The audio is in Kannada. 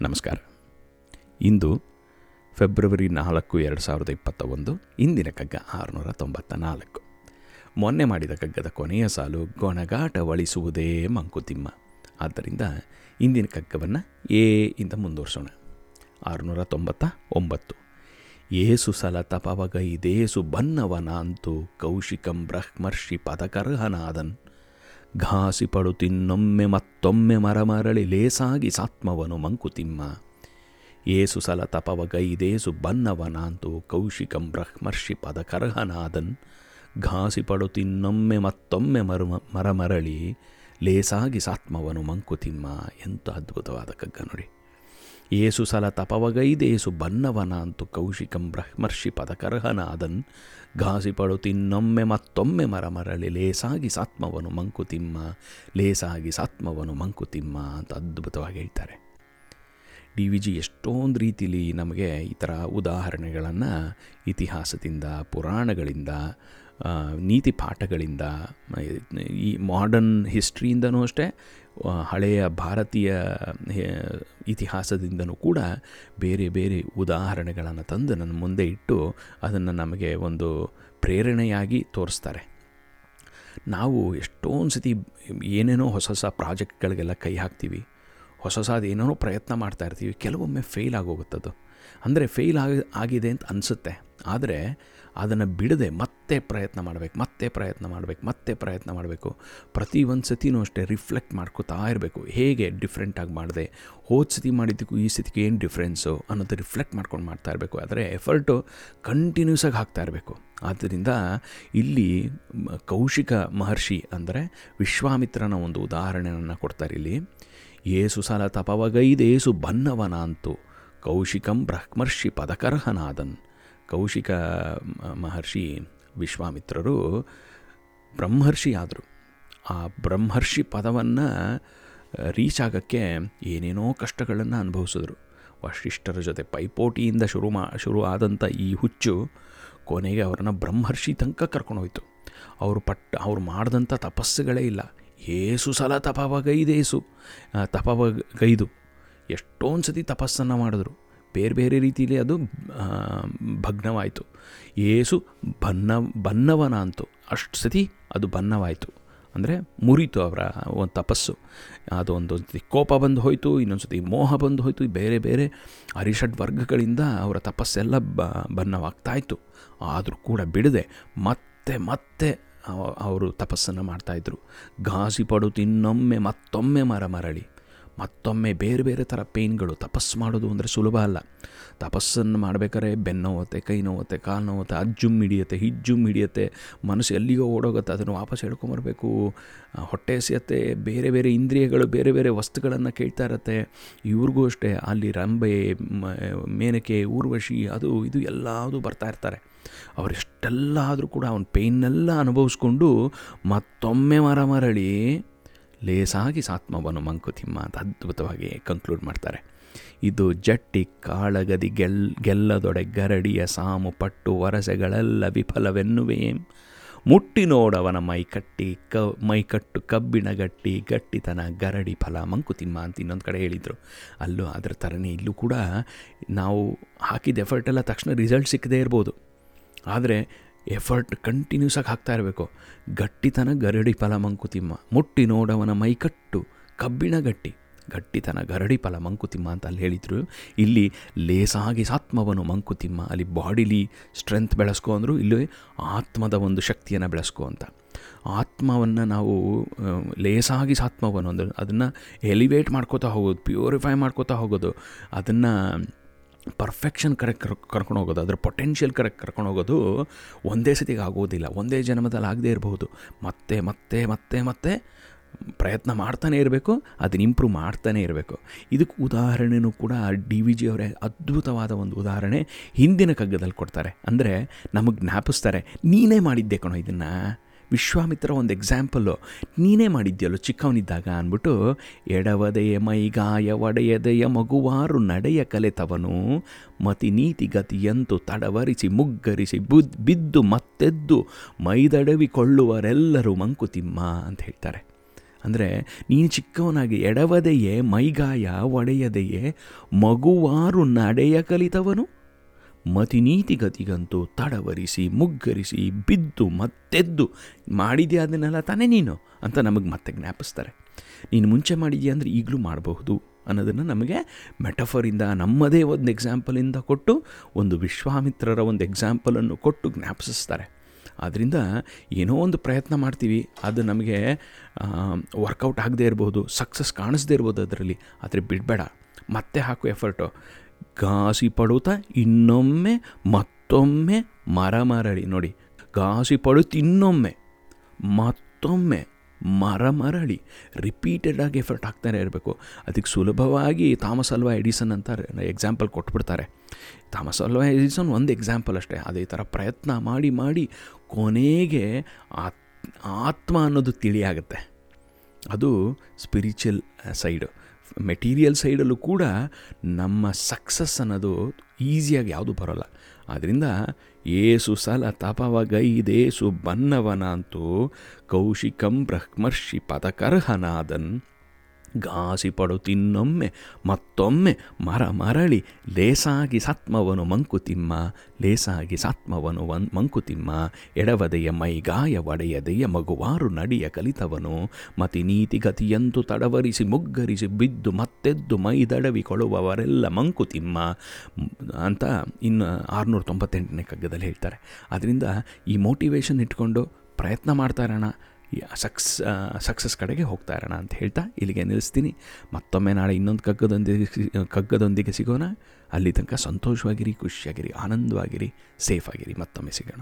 ನಮಸ್ಕಾರ. ಇಂದು ಫೆಬ್ರವರಿ ನಾಲ್ಕು, ಎರಡು ಸಾವಿರದ ಇಪ್ಪತ್ತ ಒಂದು ಇಂದಿನ ಕಗ್ಗ ಆರುನೂರ ತೊಂಬತ್ತ ನಾಲ್ಕು ಮೊನ್ನೆ ಮಾಡಿದ ಕಗ್ಗದ ಕೊನೆಯ ಸಾಲು ಗೊಣಗಾಟವಳಿಸುವುದೇ ಮಂಕುತಿಮ್ಮ. ಆದ್ದರಿಂದ ಇಂದಿನ ಕಗ್ಗವನ್ನು ಎ ಇಂದ ಮುಂದುವರ್ಸೋಣ. ಆರುನೂರ ತೊಂಬತ್ತ ಒಂಬತ್ತು. ಏಸು ಸಲ ತಪವಗೈದೇಸು ಬನ್ನವನಾಂತು ಕೌಶಿಕಂ ಬ್ರಹ್ಮರ್ಷಿ ಪದಕರ್ಹನಾದನ್. ಘಾಸಿ ಪಡುತ್ತಿನ್ನೊಮ್ಮೆ ಮತ್ತೊಮ್ಮೆ ಮರಮರಳಿ ಲೇಸಾಗಿ ಸಾತ್ಮವನು ಮಂಕುತಿಮ್ಮ. ಏಸು ಸಲ ತಪವಗೈದೇಸು ಬನ್ನವನಾಂತು ಕೌಶಿಕಂ ಬ್ರಹ್ಮರ್ಷಿ ಪದಕರ್ಹನಾದನ್. ಘಾಸಿ ಪಡುತ್ತಿನ್ನೊಮ್ಮೆ ಮತ್ತೊಮ್ಮೆ ಮರಮ ಮರಮರಳಿ ಲೇಸಾಗಿ ಸಾತ್ಮವನು ಮಂಕುತಿಮ್ಮ. ಎಂತ ಅದ್ಭುತವಾದ ಕಗ್ಗ ನೋಡಿ. ಏಸು ಸಲ ತಪವಗೈದೇಸು ಬನ್ನವನಾಂತು ಕೌಶಿಕಂ ಬ್ರಹ್ಮರ್ಷಿ ಪದಕರ್ಹನಾದನ್. ಘಾಸಿ ತಿನ್ನೊಮ್ಮೆ ಮತ್ತೊಮ್ಮೆ ಮರಮರಳಿ, ಲೇಸಾಗಿ ಸಾತ್ಮವನು ಮಂಕುತಿಮ್ಮ, ಲೇಸಾಗಿ ಸಾತ್ಮವನು ಮಂಕುತಿಮ್ಮ ಅಂತ ಅದ್ಭುತವಾಗಿ ಹೇಳ್ತಾರೆ. ಡಿ ವಿ ಜಿ ಎಷ್ಟೊಂದು ರೀತಿಲಿ ನಮಗೆ ಈ ಥರ ಉದಾಹರಣೆಗಳನ್ನು ಇತಿಹಾಸದಿಂದ, ಪುರಾಣಗಳಿಂದ ನೀತಿ ಪಾಠಗಳಿಂದ, ಈ ಮಾಡರ್ನ್ ಹಿಸ್ಟ್ರಿಯಿಂದನೂ ಅಷ್ಟೇ ಹಳೆಯ ಭಾರತೀಯ ಇತಿಹಾಸದಿಂದನೂ ಕೂಡ ಬೇರೆ ಬೇರೆ ಉದಾಹರಣೆಗಳನ್ನು ತಂದು ನನ್ನ ಮುಂದೆ ಇಟ್ಟು ಅದನ್ನು ನಮಗೆ ಒಂದು ಪ್ರೇರಣೆಯಾಗಿ ತೋರಿಸ್ತಾರೆ. ನಾವು ಎಷ್ಟೊಂದು ಸತಿ ಏನೇನೋ ಹೊಸ ಹೊಸ ಪ್ರಾಜೆಕ್ಟ್ಗಳಿಗೆಲ್ಲ ಕೈ ಹಾಕ್ತೀವಿ, ಹೊಸ ಹೊಸದು ಏನೇನೋ ಪ್ರಯತ್ನ ಮಾಡ್ತಾ ಇರ್ತೀವಿ, ಕೆಲವೊಮ್ಮೆ ಫೇಲ್ ಆಗೋಗುತ್ತದು. ಅಂದರೆ ಫೇಲ್ ಆಗಿ, ಆಗಿದೆ ಅಂತ ಅನಿಸುತ್ತೆ. ಆದರೆ ಅದನ್ನು ಬಿಡದೆ ಮತ್ತೆ ಪ್ರಯತ್ನ ಮಾಡಬೇಕು, ಮತ್ತೆ ಪ್ರಯತ್ನ ಮಾಡಬೇಕು, ಮತ್ತೆ ಪ್ರಯತ್ನ ಮಾಡಬೇಕು. ಪ್ರತಿ ಒಂದು ಸತಿನೂ ಅಷ್ಟೇ ರಿಫ್ಲೆಕ್ಟ್ ಮಾಡ್ಕೋತಾ ಇರಬೇಕು. ಹೇಗೆ ಡಿಫ್ರೆಂಟಾಗಿ ಮಾಡಿದೆ, ಹೋದ ಸತಿ ಮಾಡಿದ್ದಕ್ಕೂ ಈ ಸತಿಗೆ ಏನು ಡಿಫ್ರೆನ್ಸು ಅನ್ನೋದು ರಿಫ್ಲೆಕ್ಟ್ ಮಾಡ್ಕೊಂಡು ಮಾಡ್ತಾ ಇರಬೇಕು. ಆದರೆ ಎಫರ್ಟು ಕಂಟಿನ್ಯೂಸ್ ಆಗಿ ಹಾಕ್ತಾ ಇರಬೇಕು. ಆದ್ದರಿಂದ ಇಲ್ಲಿ ಕೌಶಿಕ ಮಹರ್ಷಿ ಅಂದರೆ ವಿಶ್ವಾಮಿತ್ರನ ಒಂದು ಉದಾಹರಣೆಯನ್ನು ಕೊಡ್ತಾರೆ ಇಲ್ಲಿ. ಏಸು ಸಾಲ ತಪವಗೈದೇಸು ಬನ್ನವನಾಂತು, ಕೌಶಿಕಂ ಬ್ರಹ್ಮರ್ಷಿ ಪದಕರ್ಹನಾದನ್. ಕೌಶಿಕ ಮಹರ್ಷಿ ವಿಶ್ವಾಮಿತ್ರರು ಬ್ರಹ್ಮರ್ಷಿ ಆದರು. ಆ ಬ್ರಹ್ಮರ್ಷಿ ಪದವನ್ನು ರೀಚ್ ಆಗೋಕ್ಕೆ ಏನೇನೋ ಕಷ್ಟಗಳನ್ನು ಅನುಭವಿಸಿದ್ರು. ವಶಿಷ್ಠರ ಜೊತೆ ಪೈಪೋಟಿಯಿಂದ ಶುರು ಮಾ, ಶುರು ಆದಂಥ ಈ ಹುಚ್ಚು ಕೊನೆಗೆ ಅವರನ್ನು ಬ್ರಹ್ಮರ್ಷಿ ತನಕ ಕರ್ಕೊಂಡೋಯ್ತು. ಅವರು ಪಟ್ಟ, ಅವ್ರು ಮಾಡಿದಂಥ ತಪಸ್ಸುಗಳೇ ಇಲ್ಲ. ಏಸು ಸಲ ತಪವಗೈದೇಸು ತಪವಗೈದು. ಎಷ್ಟೊಂದು ಸತಿ ತಪಸ್ಸನ್ನು ಮಾಡಿದ್ರು. ಬೇರೆ ಬೇರೆ ರೀತಿಯಲ್ಲಿ ಅದು ಭಗ್ನವಾಯಿತು. ಏಸು ಬನ್ನ ಬನ್ನವನ ಅಂತು ಅಷ್ಟು ಸತಿ ಅದು ಬನ್ನವಾಯಿತು. ಅಂದರೆ ಮುರಿತು ಅವರ ಒಂದು ತಪಸ್ಸು. ಅದು ಒಂದು ಸತಿ ಕೋಪ ಬಂದು ಹೋಯಿತು, ಇನ್ನೊಂದು ಸತಿ ಮೋಹ ಬಂದು ಹೋಯಿತು, ಬೇರೆ ಬೇರೆ ಅರಿಷಡ್ ವರ್ಗಗಳಿಂದ ಅವರ ತಪಸ್ಸೆಲ್ಲ ಬ ಬನ್ನವಾಗ್ತಾಯಿತ್ತು ಆದರೂ ಕೂಡ ಬಿಡದೆ ಮತ್ತೆ ಮತ್ತೆ ಅವರು ತಪಸ್ಸನ್ನು ಮಾಡ್ತಾಯಿದ್ರು. ಘಾಸಿ ಪಡು ತಿನ್ನೊಮ್ಮೆ ಮತ್ತೊಮ್ಮೆ ಮರ ಮರಳಿ. ಮತ್ತೊಮ್ಮೆ ಬೇರೆ ಬೇರೆ ಥರ ಪೇಯ್ನ್ಗಳು ತಪಸ್ಸು ಮಾಡೋದು ಅಂದರೆ ಸುಲಭ ಅಲ್ಲ. ತಪಸ್ಸನ್ನು ಮಾಡಬೇಕಾದ್ರೆ ಬೆನ್ನು ನೋವುತ್ತೆ, ಕೈ ನೋವುತ್ತೆ, ಕಾಲು ನೋವುತ್ತೆ, ಅಜ್ಜುಮ್ ಹಿಡಿಯುತ್ತೆ, ಹಿಜ್ಜುಮ್ ಹಿಡಿಯುತ್ತೆ, ಮನಸ್ಸು ಎಲ್ಲಿಗೋ ಓಡೋಗುತ್ತೆ, ಅದನ್ನು ವಾಪಸ್ ಹೇಳ್ಕೊಂಬರ್ಬೇಕು ಹೊಟ್ಟೆ ಎಸೆಯುತ್ತೆ ಬೇರೆ ಬೇರೆ ಇಂದ್ರಿಯಗಳು, ಬೇರೆ ಬೇರೆ ವಸ್ತುಗಳನ್ನು ಕೇಳ್ತಾ ಇರತ್ತೆ. ಇವ್ರಿಗೂ ಅಷ್ಟೇ, ಅಲ್ಲಿ ರಂಬೆ ಮೇನಕೆ, ಊರ್ವಶಿ, ಅದು ಇದು ಎಲ್ಲದೂ ಬರ್ತಾ ಇರ್ತಾರೆ. ಅವರೆಷ್ಟೆಲ್ಲ ಆದರೂ ಕೂಡ ಅವನ ಪೇಯ್ನೆಲ್ಲ ಅನುಭವಿಸ್ಕೊಂಡು ಮತ್ತೊಮ್ಮೆ ಮರ ಮರಳಿ ಲೇಸಾಗಿ ಸಾತ್ಮವನು ಮಂಕುತಿಮ್ಮ ಅಂತ ಅದ್ಭುತವಾಗಿ ಕಂಕ್ಲೂಡ್ ಮಾಡ್ತಾರೆ. ಇದು ಜಟ್ಟಿ ಕಾಳಗದಿ ಗೆಲ್, ಗೆಲ್ಲದೊಡೆ ಗರಡಿಯ ಸಾಮು ಪಟ್ಟು ವರಸೆಗಳೆಲ್ಲ ವಿಫಲವೆನ್ನುವೇ. ಮುಟ್ಟಿ ನೋಡವನ ಮೈಕಟ್ಟಿ ಕ, ಮೈಕಟ್ಟು ಕಬ್ಬಿಣ ಗಟ್ಟಿ ಗಟ್ಟಿತನ ಗರಡಿ ಫಲ ಮಂಕುತಿಮ್ಮ ಅಂತ ಇನ್ನೊಂದು ಕಡೆ ಹೇಳಿದರು. ಅಲ್ಲೂ ಅದರ ಥರನೇ ಇಲ್ಲೂ ಕೂಡ ನಾವು ಹಾಕಿದ ಎಫರ್ಟೆಲ್ಲ ತಕ್ಷಣ ರಿಸಲ್ಟ್ ಸಿಕ್ಕದೇ ಇರ್ಬೋದು. ಆದರೆ ಎಫರ್ಟ್ ಕಂಟಿನ್ಯೂಸ್ ಆಗಿ ಹಾಕ್ತಾ ಇರಬೇಕು. ಗಟ್ಟಿತನ ಗರಡಿ ಫಲ ಮಂಕುತಿಮ್ಮ ಮುಟ್ಟಿ ನೋಡವನ ಮೈಕಟ್ಟು ಕಬ್ಬಿಣ ಗಟ್ಟಿ. ಗಟ್ಟಿತನ ಗರಡಿ ಫಲ ಮಂಕುತಿಮ್ಮ ಅಂತ ಅಲ್ಲಿ ಹೇಳಿದರು. ಇಲ್ಲಿ ಲೇಸಾಗಿ ಸಾತ್ಮವನು ಮಂಕುತಿಮ್ಮ. ಅಲ್ಲಿ ಬಾಡಿಲಿ ಸ್ಟ್ರೆಂತ್ ಬೆಳೆಸ್ಕೊ ಅಂದರು, ಇಲ್ಲಿ ಆತ್ಮದ ಒಂದು ಶಕ್ತಿಯನ್ನು ಬೆಳೆಸ್ಕೊ ಅಂತ. ಆತ್ಮವನ್ನು ನಾವು ಲೇಸಾಗಿ ಸಾತ್ಮವನ್ನು ಅಂದರೆ ಅದನ್ನು ಎಲಿವೇಟ್ ಮಾಡ್ಕೋತಾ ಹೋಗೋದು, ಪ್ಯೂರಿಫೈ ಮಾಡ್ಕೋತಾ ಹೋಗೋದು, ಅದನ್ನು ಪರ್ಫೆಕ್ಷನ್ ಕರೆಕ್ಟ್ ಕರ್, ಕರ್ಕೊಂಡು ಹೋಗೋದು, ಅದರ ಪೊಟೆನ್ಷಿಯಲ್ ಕರೆಕ್ಟ್ ಕರ್ಕೊಂಡು ಹೋಗೋದು ಒಂದೇ ಸತಿಗೆ ಆಗೋದಿಲ್ಲ ಒಂದೇ ಜನ್ಮದಲ್ಲಿ ಆಗದೇ ಇರಬಹುದು. ಮತ್ತೆ ಮತ್ತೆ ಮತ್ತೆ ಮತ್ತೆ ಪ್ರಯತ್ನ ಮಾಡ್ತಾನೆ ಇರಬೇಕು, ಅದನ್ನ ಇಂಪ್ರೂವ್ ಮಾಡ್ತಾನೆ ಇರಬೇಕು. ಇದಕ್ಕೆ ಉದಾಹರಣೆಯೂ ಕೂಡ ಡಿ ವಿ ಜಿ ಅವರೇ ಅದ್ಭುತವಾದ ಒಂದು ಉದಾಹರಣೆ ಹಿಂದಿನ ಕಗ್ಗದಲ್ಲಿ ಕೊಡ್ತಾರೆ. ಅಂದರೆ ನಮಗೆ ಜ್ಞಾಪಿಸ್ತಾರೆ, ನೀನೇ ಮಾಡಿದ್ದೆ ಕಣೋ ಇದನ್ನು. ವಿಶ್ವಾಮಿತ್ರ ಒಂದು ಎಕ್ಸಾಂಪಲ್ಲು ನೀನೇ ಮಾಡಿದ್ಯಲ್ಲೋ ಚಿಕ್ಕವನಿದ್ದಾಗ ಅಂದ್ಬಿಟ್ಟು ಎಡವದೆಯ ಮೈಗಾಯ ಒಡೆಯದೆಯ ಮಗುವಾರು ನಡೆಯ ಕಲೆತವನು. ಮತಿ ನೀತಿ ಗತಿಯಂತು ತಡವರಿಸಿ ಮುಗ್ಗರಿಸಿ ಬುದ್, ಬಿದ್ದು ಮತ್ತೆದ್ದು ಮೈದಡವಿಕೊಳ್ಳುವರೆಲ್ಲರೂ ಮಂಕುತಿಮ್ಮ ಅಂತ ಹೇಳ್ತಾರೆ. ಅಂದರೆ ನೀನು ಚಿಕ್ಕವನಾಗಿ ಎಡವದೆಯೇ ಮೈಗಾಯ ಒಡೆಯದೆಯೇ ಮಗುವಾರು ನಡೆಯ ಕಲಿತವನು? ಮತಿನೀತಿಗತಿಗಂತೂ ತಡವರಿಸಿ, ಮುಗ್ಗರಿಸಿ, ಬಿದ್ದು ಮತ್ತೆದ್ದು ಮಾಡಿದ್ಯಾ ಅದನ್ನೆಲ್ಲ ತಾನೇ ನೀನು ಅಂತ ನಮಗೆ ಮತ್ತೆ ಜ್ಞಾಪಿಸ್ತಾರೆ. ನೀನು ಮುಂಚೆ ಮಾಡಿದ್ಯಾ ಅಂದರೆ ಈಗಲೂ ಮಾಡಬಹುದು ಅನ್ನೋದನ್ನು ನಮಗೆ ಮೆಟಫರಿಂದ, ನಮ್ಮದೇ ಒಂದು ಎಕ್ಸಾಂಪಲಿಂದ ಕೊಟ್ಟು, ಒಂದು ವಿಶ್ವಾಮಿತ್ರರ ಒಂದು ಎಕ್ಸಾಂಪಲನ್ನು ಕೊಟ್ಟು ಜ್ಞಾಪಿಸ್ತಾರೆ. ಆದ್ದರಿಂದ ಏನೋ ಒಂದು ಪ್ರಯತ್ನ ಮಾಡ್ತೀವಿ, ಅದು ನಮಗೆ ವರ್ಕೌಟ್ ಆಗದೇ ಇರ್ಬೋದು, ಸಕ್ಸಸ್ ಕಾಣಿಸ್ದೇ ಇರ್ಬೋದು ಅದರಲ್ಲಿ, ಆದರೆ ಬಿಡಬೇಡ. ಮತ್ತೆ ಹಾಕು ಎಫರ್ಟು. ಘಾಸಿ ಪಡುತ್ತಾ ಇನ್ನೊಮ್ಮೆ ಮತ್ತೊಮ್ಮೆ ಮರ ಮರಳಿ ನೋಡಿ ಘಾಸಿ ಪಡುತ್ತ ಇನ್ನೊಮ್ಮೆ ಮತ್ತೊಮ್ಮೆ ಮರ ಮರಳಿ ರಿಪೀಟೆಡಾಗಿ ಎಫರ್ಟ್ ಹಾಕ್ತಾನೆ ಇರಬೇಕು. ಅದಕ್ಕೆ ಸುಲಭವಾಗಿ ಥಾಮಸ್ ಅಲ್ವಾ ಎಡಿಸನ್ ಅಂತ ಎಕ್ಸಾಂಪಲ್ ಕೊಟ್ಬಿಡ್ತಾರೆ. ಥಾಮಸ್ ಅಲ್ವಾ ಎಡಿಸನ್ ಒಂದು ಎಕ್ಸಾಂಪಲ್ ಅಷ್ಟೇ. ಅದೇ ಥರ ಪ್ರಯತ್ನ ಮಾಡಿ ಮಾಡಿ ಕೊನೆಗೆ ಆತ್ಮ ಅನ್ನೋದು ತಿಳಿಯಾಗುತ್ತೆ. ಅದು ಸ್ಪಿರಿಚುವಲ್ ಸೈಡು ಮೆಟೀರಿಯಲ್ ಸೈಡಲ್ಲೂ ಕೂಡ ನಮ್ಮ ಸಕ್ಸಸ್ ಅನ್ನೋದು ಈಸಿಯಾಗಿ ಯಾವುದು ಬರೋಲ್ಲ. ಆದ್ದರಿಂದ ಏಸು ಸಲ ತಪವಗೈದೇಸು ಬನ್ನವನಂತೂ ಕೌಶಿಕಂ ಬ್ರಹ್ಮರ್ಷಿ ಪದಕರ್ಹನಾದನ್. ಘಾಸಿ ತಿನ್ನೊಮ್ಮೆ, ಮತ್ತೊಮ್ಮೆ ಮರ ಮರಳಿ, ಲೇಸಾಗಿ ಸತ್ಮವನು ಮಂಕುತಿಮ್ಮ, ಲೇಸಾಗಿ ಸತ್ಮವನು ವನ್ ಮಂಕುತಿಮ್ಮ, ಎಡವದೆಯ ಮೈಗಾಯ ಒಡೆಯದೆಯ ಮಗುವಾರು ನಡಿಯ ಕಲಿತವನು, ಮತಿ ನೀತಿ ಗತಿಯಂತು ತಡವರಿಸಿ ಮುಗ್ಗರಿಸಿ ಬಿದ್ದು ಮತ್ತೆದ್ದು ಮೈದಡವಿ ಕೊಳುವವರೆಲ್ಲ ಮಂಕುತಿಮ್ಮ. ಅಂತ ಇನ್ನು ಆರುನೂರ ತೊಂಬತ್ತೆಂಟನೇ ಕಗ್ಗದಲ್ಲಿ ಹೇಳ್ತಾರೆ. ಅದರಿಂದ ಈ ಮೋಟಿವೇಶನ್ ಇಟ್ಕೊಂಡು ಪ್ರಯತ್ನ ಮಾಡ್ತಾ ಇರೋಣ ಸಕ್ಸ್ ಸಕ್ಸಸ್ ಕಡೆಗೆ ಹೋಗ್ತಾ ಇರೋಣ ಅಂತ ಹೇಳ್ತಾ ಇಲ್ಲಿಗೆ ನಿಲ್ಲಿಸ್ತೀನಿ. ಮತ್ತೊಮ್ಮೆ ನಾಳೆ ಇನ್ನೊಂದು ಕಗ್ಗದೊಂದಿಗೆ ಕಗ್ಗದೊಂದಿಗೆ ಸಿಗೋಣ. ಅಲ್ಲಿ ತನಕ ಸಂತೋಷವಾಗಿರಿ, ಖುಷಿಯಾಗಿರಿ, ಆನಂದವಾಗಿರಿ, ಸೇಫಾಗಿರಿ. ಮತ್ತೊಮ್ಮೆ ಸಿಗೋಣ.